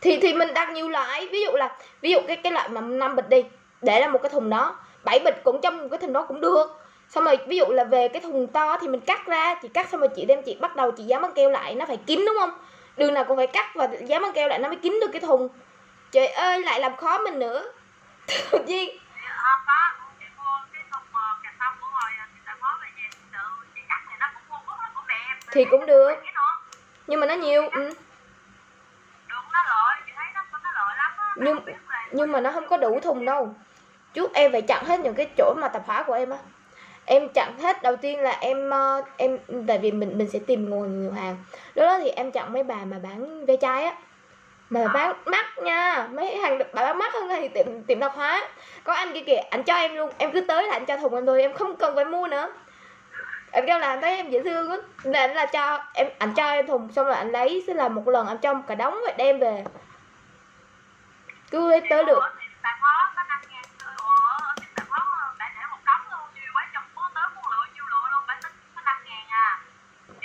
thì thì mình đặt nhiều loại. Ví dụ là ví dụ cái cái loại mà năm bịch đi để là một cái thùng đó. Bảy bịch cũng trong một cái thùng đó cũng được. Xong rồi ví dụ là về cái thùng to thì mình cắt ra chị cắt xong rồi chị đem chị bắt đầu chị dán băng keo lại nó phải kín đúng không? Đường nào cũng phải cắt và dán băng keo lại nó mới kín được cái thùng. Trời ơi lại làm khó mình nữa. Tự nhiên. Thì cũng được. nhưng mà nó nhiều ừ. được nó lợi chị thấy nó nó lợi lắm á nhưng- nhưng mà nó không có đủ thùng đâu. Chút em phải chặn hết những cái chỗ mà tạp hóa của em á. Em chặn hết, đầu tiên là em ờ, em, tại vì mình mình sẽ tìm nguồn nhiều hàng. Lúc đó thì em chặn mấy bà mà bán ve chai á. Mà bán mắc nha, mấy hàng bà bán mắc hơn thì tiệm tiệm tạp hóa. Có anh kia kìa anh cho em luôn. Em cứ tới là anh cho thùng em thôi, em không cần phải mua nữa. Anh kêu là anh thấy em dễ thương quá là anh là cho em anh cho em thùng, xong rồi anh lấy, sẽ là một lần anh cho một cả đống rồi đem về cứ lấy tới được. Ở tiệm tạp hóa có 5 ngàn Ủa, ở tiệm tạp hóa bạn để một đống luôn. Nhiều quá trong phố tới muốn lựa nhiêu lựa luôn. Bạn tính có 5 ngàn à.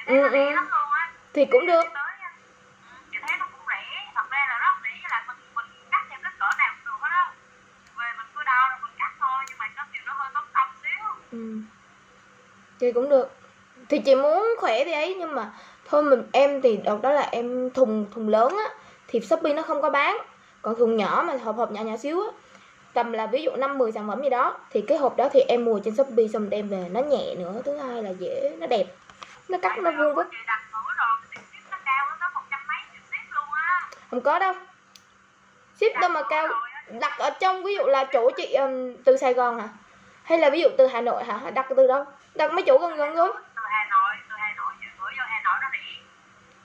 Ừ, ừ. thì cũng được. Ừ, cũng được ừ. thì cũng được. Thì chị muốn khỏe thì ấy nhưng mà thôi mình em thì đợt đó là em thùng thùng lớn á. Thì shopee nó không có bán còn thùng nhỏ mà hộp hộp nhỏ nhỏ xíu á tầm là ví dụ năm 10 sản phẩm gì đó thì cái hộp đó thì em mua trên shopee xong đem về nó nhẹ nữa thứ hai là dễ nó đẹp. Nó cắt nó vuông vức không có đâu. Ship đâu mà cao. Đặt ở trong ví dụ là chỗ chị ừm, từ sài gòn hả? Hay là ví dụ từ hà nội hả? Đặt từ đâu? Đặt mấy chỗ gần gần thôi. Từ Hà Nội Từ Hà Nội gửi vô Hà Nội nó rẻ.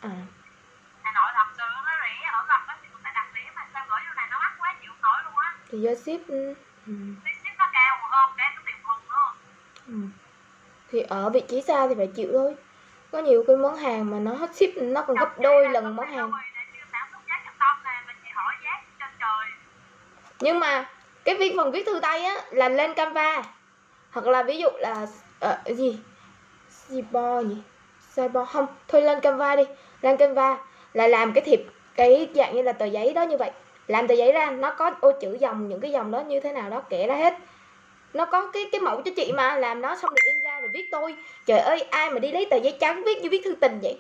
À Hà Nội thật sự nó rẻ Ở gần đó thì cũng phải đặt rẻ Mà sao gửi vô này nó mắc quá chịu không nổi luôn á thì do ship ừ. Ship nó cao hơn cái cái tiền thùng nữa Ừ. thì ở vị trí xa thì phải chịu thôi. Có nhiều cái món hàng mà nó hết ship nó còn gấp đôi lần món hàng. nhưng mà cái viết phần viết thư tay á là lên canva. Hoặc là ví dụ là ờ, gì? Cybo gì Cybo không thôi lên canva đi. Lên canva là làm cái thiệp cái dạng như là tờ giấy đó như vậy làm tờ giấy ra nó có ô chữ dòng những cái dòng đó như thế nào đó kể ra hết. Nó có cái cái mẫu cho chị mà làm nó xong rồi in ra rồi viết tôi. Trời ơi ai mà đi lấy tờ giấy trắng viết như viết thư tình vậy?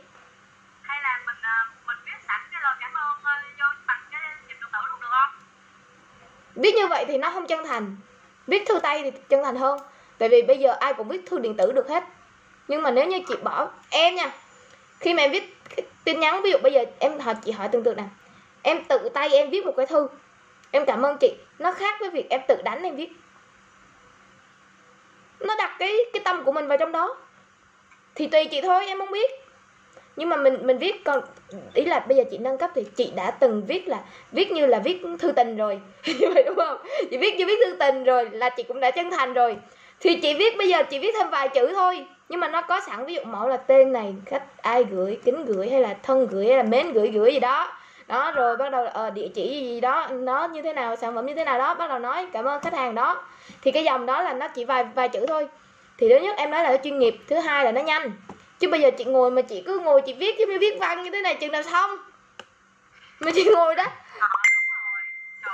Hay là mình ờ, mình viết sẵn cái lời cảm ơn ờ, vô bằng cái dịp điện tử luôn được không? Viết như vậy thì nó không chân thành. Viết thư tay thì chân thành hơn. Tại vì bây giờ ai cũng viết thư điện tử được hết. Nhưng mà nếu như chị bỏ em nha khi mà em viết tin nhắn ví dụ bây giờ em hỏi chị hỏi tương tự nè em tự tay em viết một cái thư. Em cảm ơn chị. Nó khác với việc em tự đánh em viết. Nó đặt cái cái tâm của mình vào trong đó. Thì tùy chị thôi, em không biết. Nhưng mà mình mình viết còn, ý là bây giờ chị nâng cấp thì chị đã từng viết là, viết như là viết thư tình rồi. Như vậy đúng không? Chị viết như viết thư tình rồi là chị cũng đã chân thành rồi. Thì chị viết, bây giờ chị viết thêm vài chữ thôi. Nhưng mà nó có sẵn ví dụ mẫu là tên này, khách ai gửi, kính gửi hay là thân gửi hay là mến gửi gửi gì đó đó rồi bắt đầu ờ, địa chỉ gì, gì đó nó như thế nào sản phẩm như thế nào đó bắt đầu nói cảm ơn khách hàng đó. Thì cái dòng đó là nó chỉ vài vài chữ thôi. Thì thứ nhất em nói là nó chuyên nghiệp thứ hai là nó nhanh. Chứ bây giờ chị ngồi mà chị cứ ngồi chị viết giống như viết văn như thế này chừng nào xong mà chị ngồi đó. Ờ chứ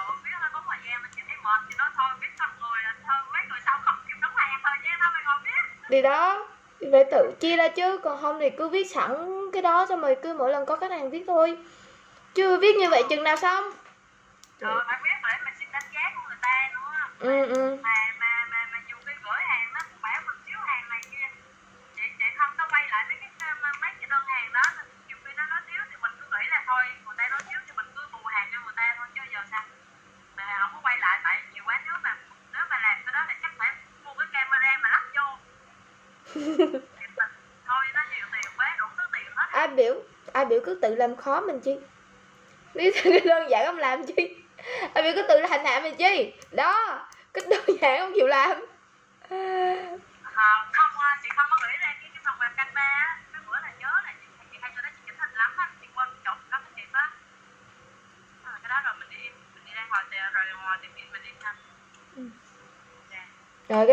thì đó thì phải tự chia ra chứ còn không thì cứ viết sẵn cái đó xong rồi cứ mỗi lần có khách hàng viết thôi chứ viết như vậy chừng nào xong. Trời phải viết để mình xin đánh giá của người ta nữa. Ừ ừ. Mà mà mà mà nhiều khi gửi hàng nó cũng bảo mình thiếu hàng này kia. Chị chị không có quay lại mấy cái ờ, mấy cái đơn hàng đó. Nhiều khi nó nói thiếu thì mình cứ nghĩ là thôi người ta nói thiếu thì mình cứ bù hàng cho người ta thôi chứ giờ sao? Mà không có quay lại tại nhiều quá nếu mà nếu mà làm cái đó thì chắc phải mua cái camera mà lắp vô. Thôi nó nhiều tiền quá đủ thứ tiền hết. Ai biểu ai biểu cứ tự làm khó mình chi đi đơn giản không làm chi? Tại biết cái từ là hành hạ mày chi? Đó cái đơn giản không chịu làm. À, không ờ, chị không có nghĩ ra cái cái phòng bàn canh ba cái bữa là nhớ là chị, chị hay cho nó chị chỉnh hình lắm á chị quên chọn lắm chị á. À, cái đó rồi mình đi mình đi ra hồi rồi tìm kiếm mình đi thăm. Ừ. yeah. rồi cái